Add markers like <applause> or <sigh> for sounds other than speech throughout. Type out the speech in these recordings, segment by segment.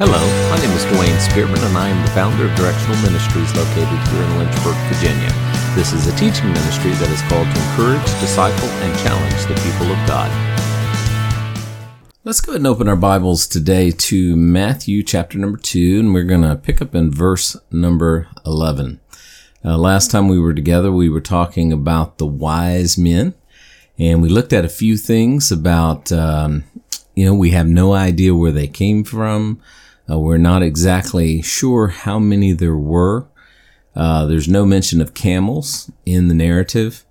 Hello, my name is Dwayne Spearman, and I am the founder of Directional Ministries located here in Lynchburg, Virginia. This is a teaching ministry that is called to encourage, disciple, and challenge the people of God. Let's go ahead and open our Bibles today to Matthew chapter number 2, and we're going to pick up in verse number 11. Uh, last time we were together, we were talking about the wise men, and we looked at a few things about, um, you know, we have no idea where they came from. Uh, we're not exactly sure how many there were. Uh, there's no mention of camels in the narrative.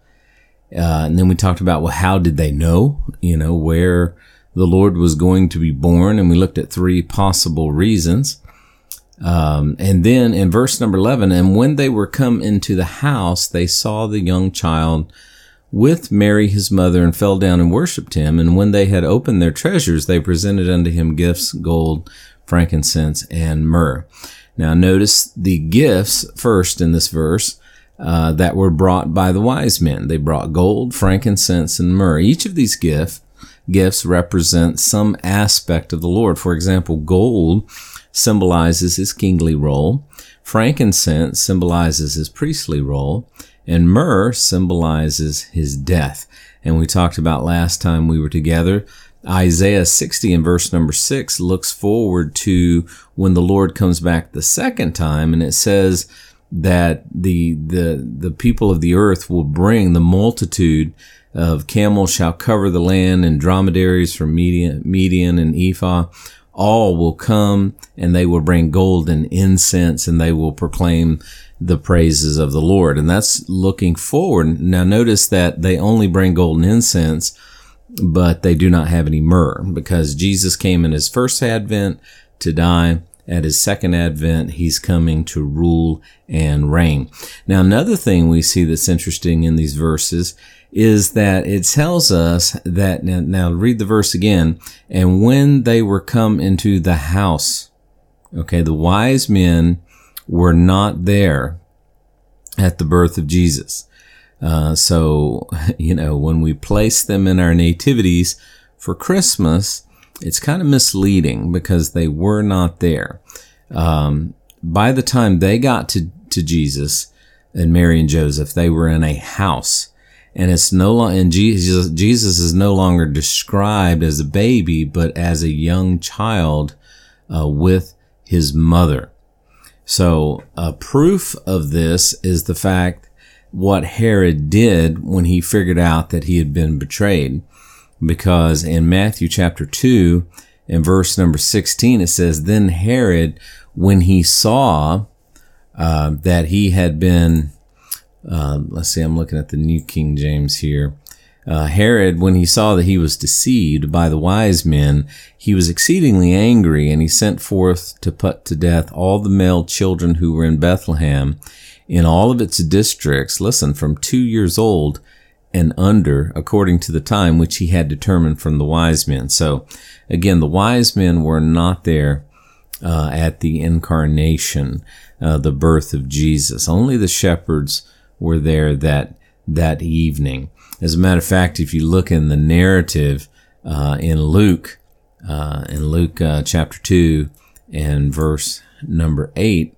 Uh, and then we talked about, well, how did they know, you know, where the Lord was going to be born? And we looked at three possible reasons. Um, and then in verse number 11, and when they were come into the house, they saw the young child with Mary his mother and fell down and worshipped him. And when they had opened their treasures, they presented unto him gifts, gold, frankincense, and myrrh. Now notice the gifts first in this verse uh, that were brought by the wise men. They brought gold, frankincense, and myrrh. Each of these gifts gifts represent some aspect of the Lord. For example, gold symbolizes his kingly role, frankincense symbolizes his priestly role, and myrrh symbolizes his death. And we talked about last time we were together. Isaiah 60 and verse number 6 looks forward to when the Lord comes back the second time. And it says that the the the people of the earth will bring the multitude of camels shall cover the land and dromedaries from Midian, Midian and Ephah. All will come and they will bring gold and incense and they will proclaim the praises of the Lord. And that's looking forward. Now notice that they only bring golden incense but they do not have any myrrh because Jesus came in his first advent to die. At his second advent, he's coming to rule and reign. Now, another thing we see that's interesting in these verses is that it tells us that now, now read the verse again. And when they were come into the house, okay, the wise men were not there at the birth of Jesus. Uh, so, <laughs> you know, when we place them in our nativities for Christmas, it's kind of misleading because they were not there. Um, by the time they got to, to Jesus and Mary and Joseph, they were in a house. And it's no longer, and Jesus, Jesus is no longer described as a baby, but as a young child uh, with his mother. So, a proof of this is the fact what Herod did when he figured out that he had been betrayed. Because in Matthew chapter 2 in verse number 16, it says, Then Herod, when he saw uh, that he had been, uh, let's see, I'm looking at the New King James here. Uh, Herod, when he saw that he was deceived by the wise men, he was exceedingly angry, and he sent forth to put to death all the male children who were in Bethlehem in all of its districts, listen, from two years old and under, according to the time which he had determined from the wise men. So again, the wise men were not there uh, at the incarnation, uh, the birth of Jesus. Only the shepherds were there that that evening. As a matter of fact, if you look in the narrative uh, in Luke, uh, in Luke uh, chapter two and verse number eight,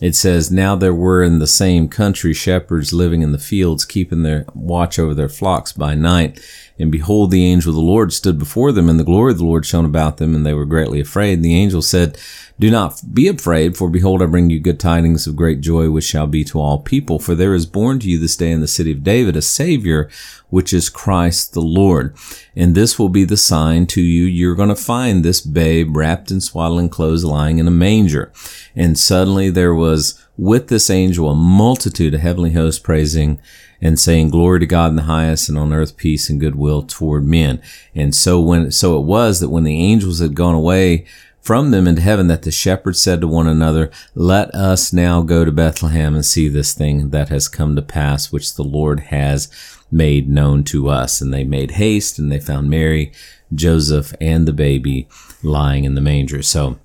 it says, Now there were in the same country shepherds living in the fields, keeping their watch over their flocks by night. And behold, the angel of the Lord stood before them, and the glory of the Lord shone about them, and they were greatly afraid. And the angel said, Do not be afraid, for behold, I bring you good tidings of great joy, which shall be to all people. For there is born to you this day in the city of David a Savior, which is Christ the Lord. And this will be the sign to you. You're going to find this babe wrapped in swaddling clothes lying in a manger. And suddenly there was with this angel a multitude of heavenly hosts praising and saying glory to God in the highest and on earth peace and goodwill toward men. And so when, so it was that when the angels had gone away from them into heaven that the shepherds said to one another, let us now go to Bethlehem and see this thing that has come to pass, which the Lord has made known to us. And they made haste and they found Mary, Joseph, and the baby lying in the manger. So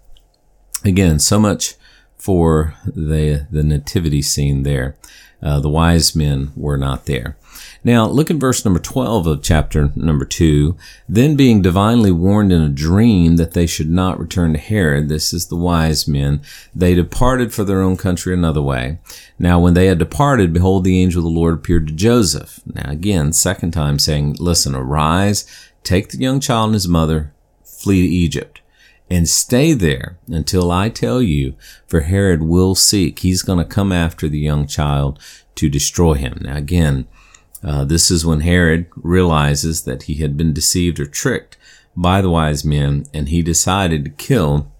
again, so much for the the nativity scene there. Uh, the wise men were not there. Now, look at verse number 12 of chapter number 2. Then being divinely warned in a dream that they should not return to Herod, this is the wise men, they departed for their own country another way. Now, when they had departed, behold, the angel of the Lord appeared to Joseph. Now, again, second time saying, Listen, arise, take the young child and his mother, flee to Egypt and stay there until I tell you, for Herod will seek. He's going to come after the young child to destroy him. Now, again, uh, this is when Herod realizes that he had been deceived or tricked by the wise men, and he decided to kill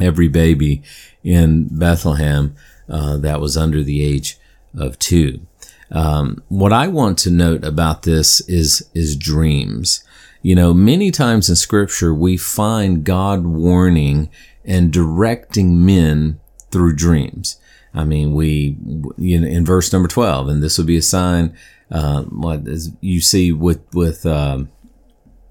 every baby in Bethlehem uh, that was under the age of two. Um, what I want to note about this is is dreams. You know, many times in Scripture we find God warning and directing men through dreams. I mean, we you know, in verse number twelve, and this will be a sign uh, you see with with um,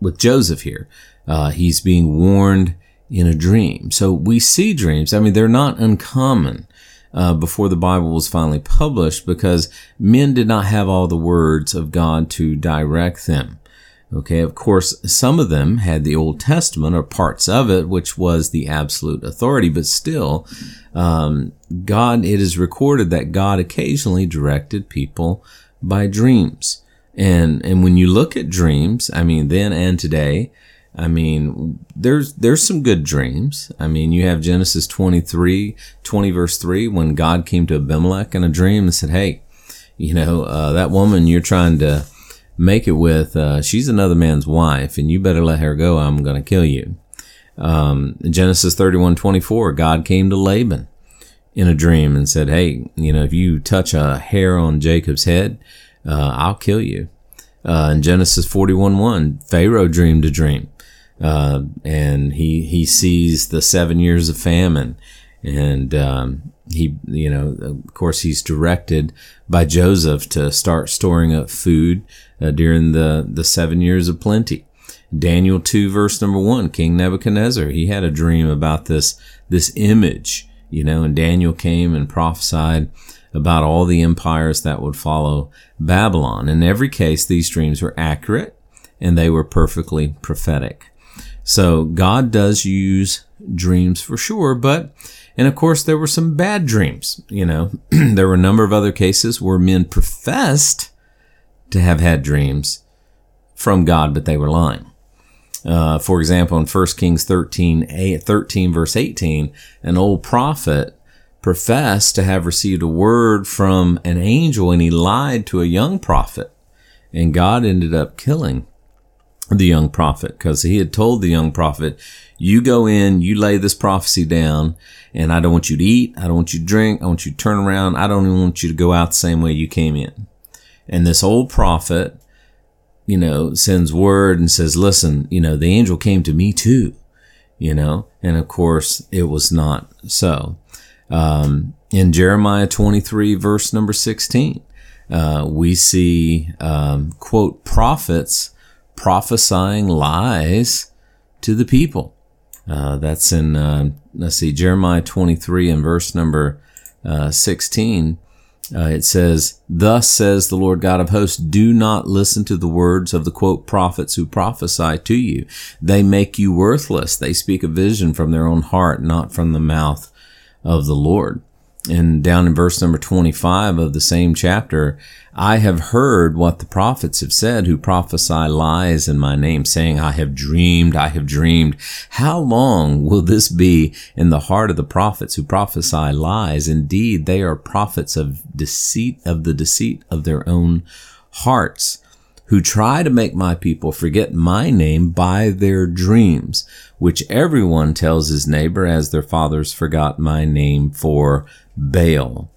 with Joseph here. Uh, he's being warned in a dream. So we see dreams. I mean, they're not uncommon. Uh, before the Bible was finally published, because men did not have all the words of God to direct them. Okay, of course, some of them had the Old Testament or parts of it, which was the absolute authority, but still, um, God, it is recorded that God occasionally directed people by dreams. And, and when you look at dreams, I mean, then and today, I mean, there's, there's some good dreams. I mean, you have Genesis 23, 20 verse 3, when God came to Abimelech in a dream and said, Hey, you know, uh, that woman you're trying to make it with, uh, she's another man's wife and you better let her go. I'm going to kill you. Um, Genesis 31, 24, God came to Laban in a dream and said, Hey, you know, if you touch a hair on Jacob's head, uh, I'll kill you. Uh, in Genesis 41 1, Pharaoh dreamed a dream. Uh, and he, he sees the seven years of famine. And, um, he, you know, of course, he's directed by Joseph to start storing up food uh, during the, the seven years of plenty. Daniel 2 verse number 1, King Nebuchadnezzar, he had a dream about this, this image you know, and Daniel came and prophesied about all the empires that would follow Babylon. In every case, these dreams were accurate and they were perfectly prophetic. So God does use dreams for sure, but, and of course, there were some bad dreams. You know, <clears throat> there were a number of other cases where men professed to have had dreams from God, but they were lying. Uh, for example, in 1 Kings 13, 8, 13 verse 18, an old prophet professed to have received a word from an angel and he lied to a young prophet. And God ended up killing the young prophet because he had told the young prophet, you go in, you lay this prophecy down, and I don't want you to eat. I don't want you to drink. I want you to turn around. I don't even want you to go out the same way you came in. And this old prophet you know, sends word and says, listen, you know, the angel came to me too, you know, and of course it was not so. Um, in Jeremiah 23 verse number 16, uh, we see, um, quote, prophets prophesying lies to the people. Uh, that's in, uh, let's see, Jeremiah 23 and verse number, uh, 16 uh, it says, Thus says the Lord God of hosts, do not listen to the words of the quote prophets who prophesy to you. They make you worthless. They speak a vision from their own heart, not from the mouth of the Lord. And down in verse number 25 of the same chapter, I have heard what the prophets have said who prophesy lies in my name, saying, I have dreamed, I have dreamed. How long will this be in the heart of the prophets who prophesy lies? Indeed, they are prophets of deceit, of the deceit of their own hearts who try to make my people forget my name by their dreams, which everyone tells his neighbor as their fathers forgot my name for Baal.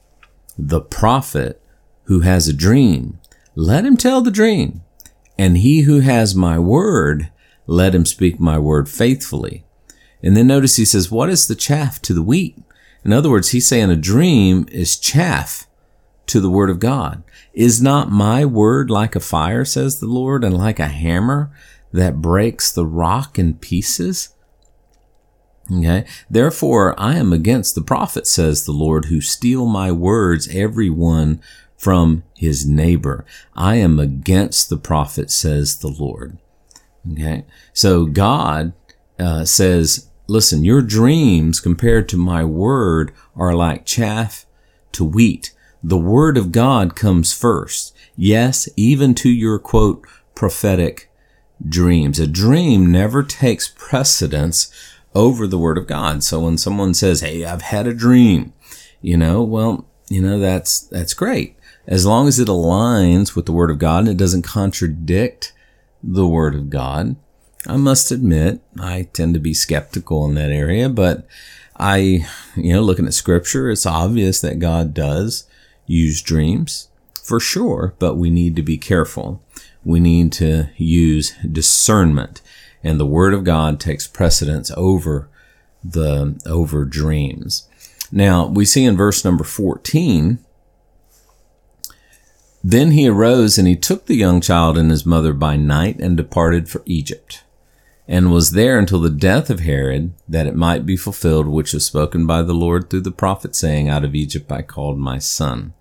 The prophet who has a dream, let him tell the dream. And he who has my word, let him speak my word faithfully. And then notice he says, what is the chaff to the wheat? In other words, he's saying a dream is chaff to the word of God. Is not my word like a fire, says the Lord, and like a hammer that breaks the rock in pieces? Okay. Therefore, I am against the prophet, says the Lord, who steal my words, every one from his neighbor. I am against the prophet, says the Lord. Okay. So God uh, says, listen, your dreams compared to my word are like chaff to wheat. The word of God comes first. Yes, even to your quote, prophetic dreams. A dream never takes precedence over the word of God. So when someone says, Hey, I've had a dream, you know, well, you know, that's, that's great. As long as it aligns with the word of God and it doesn't contradict the word of God. I must admit, I tend to be skeptical in that area, but I, you know, looking at scripture, it's obvious that God does use dreams for sure, but we need to be careful. We need to use discernment and the word of God takes precedence over the over dreams. Now, we see in verse number 14, then he arose and he took the young child and his mother by night and departed for Egypt, and was there until the death of Herod, that it might be fulfilled which was spoken by the Lord through the prophet, saying, Out of Egypt I called my son.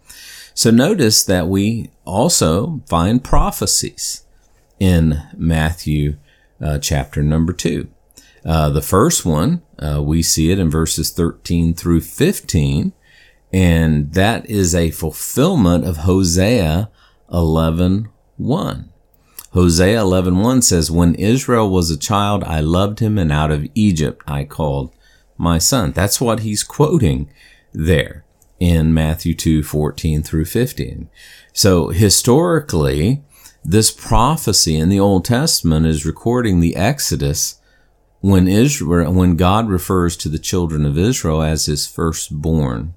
So notice that we also find prophecies in Matthew uh, chapter number two. Uh, the first one, uh, we see it in verses 13 through 15, and that is a fulfillment of Hosea 11 1. Hosea 11 1 says, When Israel was a child, I loved him, and out of Egypt I called my son. That's what he's quoting there in Matthew 2:14 through 15. So historically, this prophecy in the Old Testament is recording the Exodus when Israel, when God refers to the children of Israel as his firstborn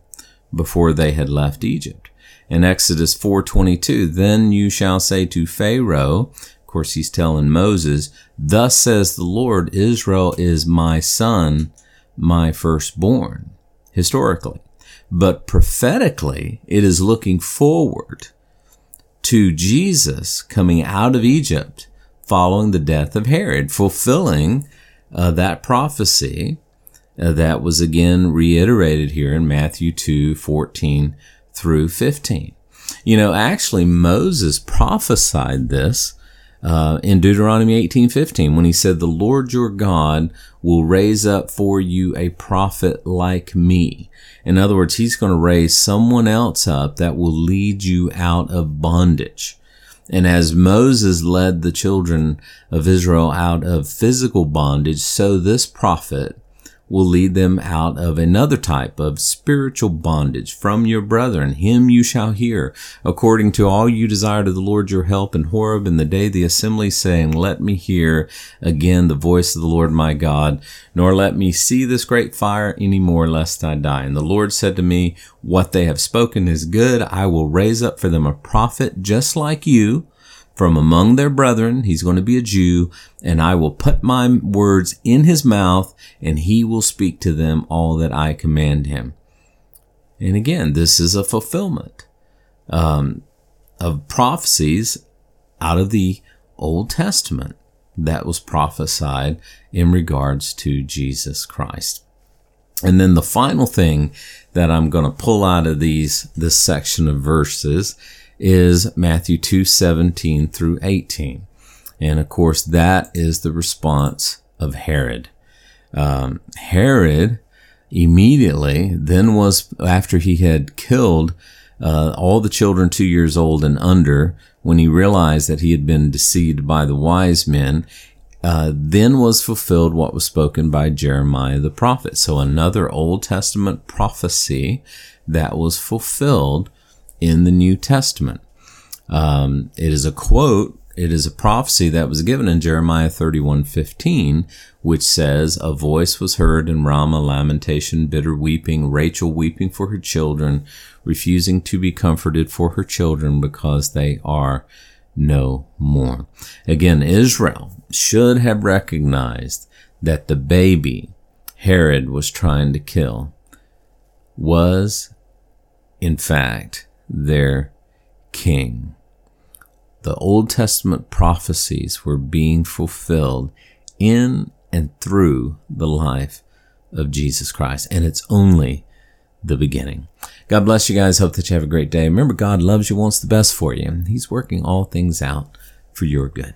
before they had left Egypt. In Exodus 4:22, then you shall say to Pharaoh, of course he's telling Moses, thus says the Lord, Israel is my son, my firstborn, historically. But prophetically, it is looking forward to Jesus coming out of Egypt following the death of Herod, fulfilling uh, that prophecy uh, that was again reiterated here in Matthew 2 14 through 15. You know, actually, Moses prophesied this uh, in Deuteronomy 18:15 when he said, "The Lord your God will raise up for you a prophet like me." In other words, he's going to raise someone else up that will lead you out of bondage. And as Moses led the children of Israel out of physical bondage, so this prophet will lead them out of another type of spiritual bondage from your brethren. Him you shall hear, according to all you desired of the Lord your help in Horeb in the day the assembly, saying, Let me hear again the voice of the Lord my God, nor let me see this great fire any more, lest I die. And the Lord said to me, What they have spoken is good. I will raise up for them a prophet just like you from among their brethren. He's going to be a Jew, and I will put my words in his mouth, and he will speak to them all that I command him. And again, this is a fulfillment um, of prophecies out of the Old Testament that was prophesied in regards to Jesus Christ. And then the final thing that I'm going to pull out of these, this section of verses is Matthew 2 17 through 18. And of course, that is the response of Herod. Um, Herod immediately then was, after he had killed uh, all the children two years old and under, when he realized that he had been deceived by the wise men, uh, then was fulfilled what was spoken by Jeremiah the prophet. So another Old Testament prophecy that was fulfilled in the New Testament. Um, it is a quote. It is a prophecy that was given in Jeremiah 31:15, which says, "A voice was heard in Ramah, lamentation, bitter weeping, Rachel weeping for her children, refusing to be comforted for her children because they are no more." Again, Israel should have recognized that the baby Herod was trying to kill was, in fact, their king. The Old Testament prophecies were being fulfilled in and through the life of Jesus Christ. And it's only the beginning. God bless you guys. Hope that you have a great day. Remember, God loves you, wants the best for you, and He's working all things out for your good.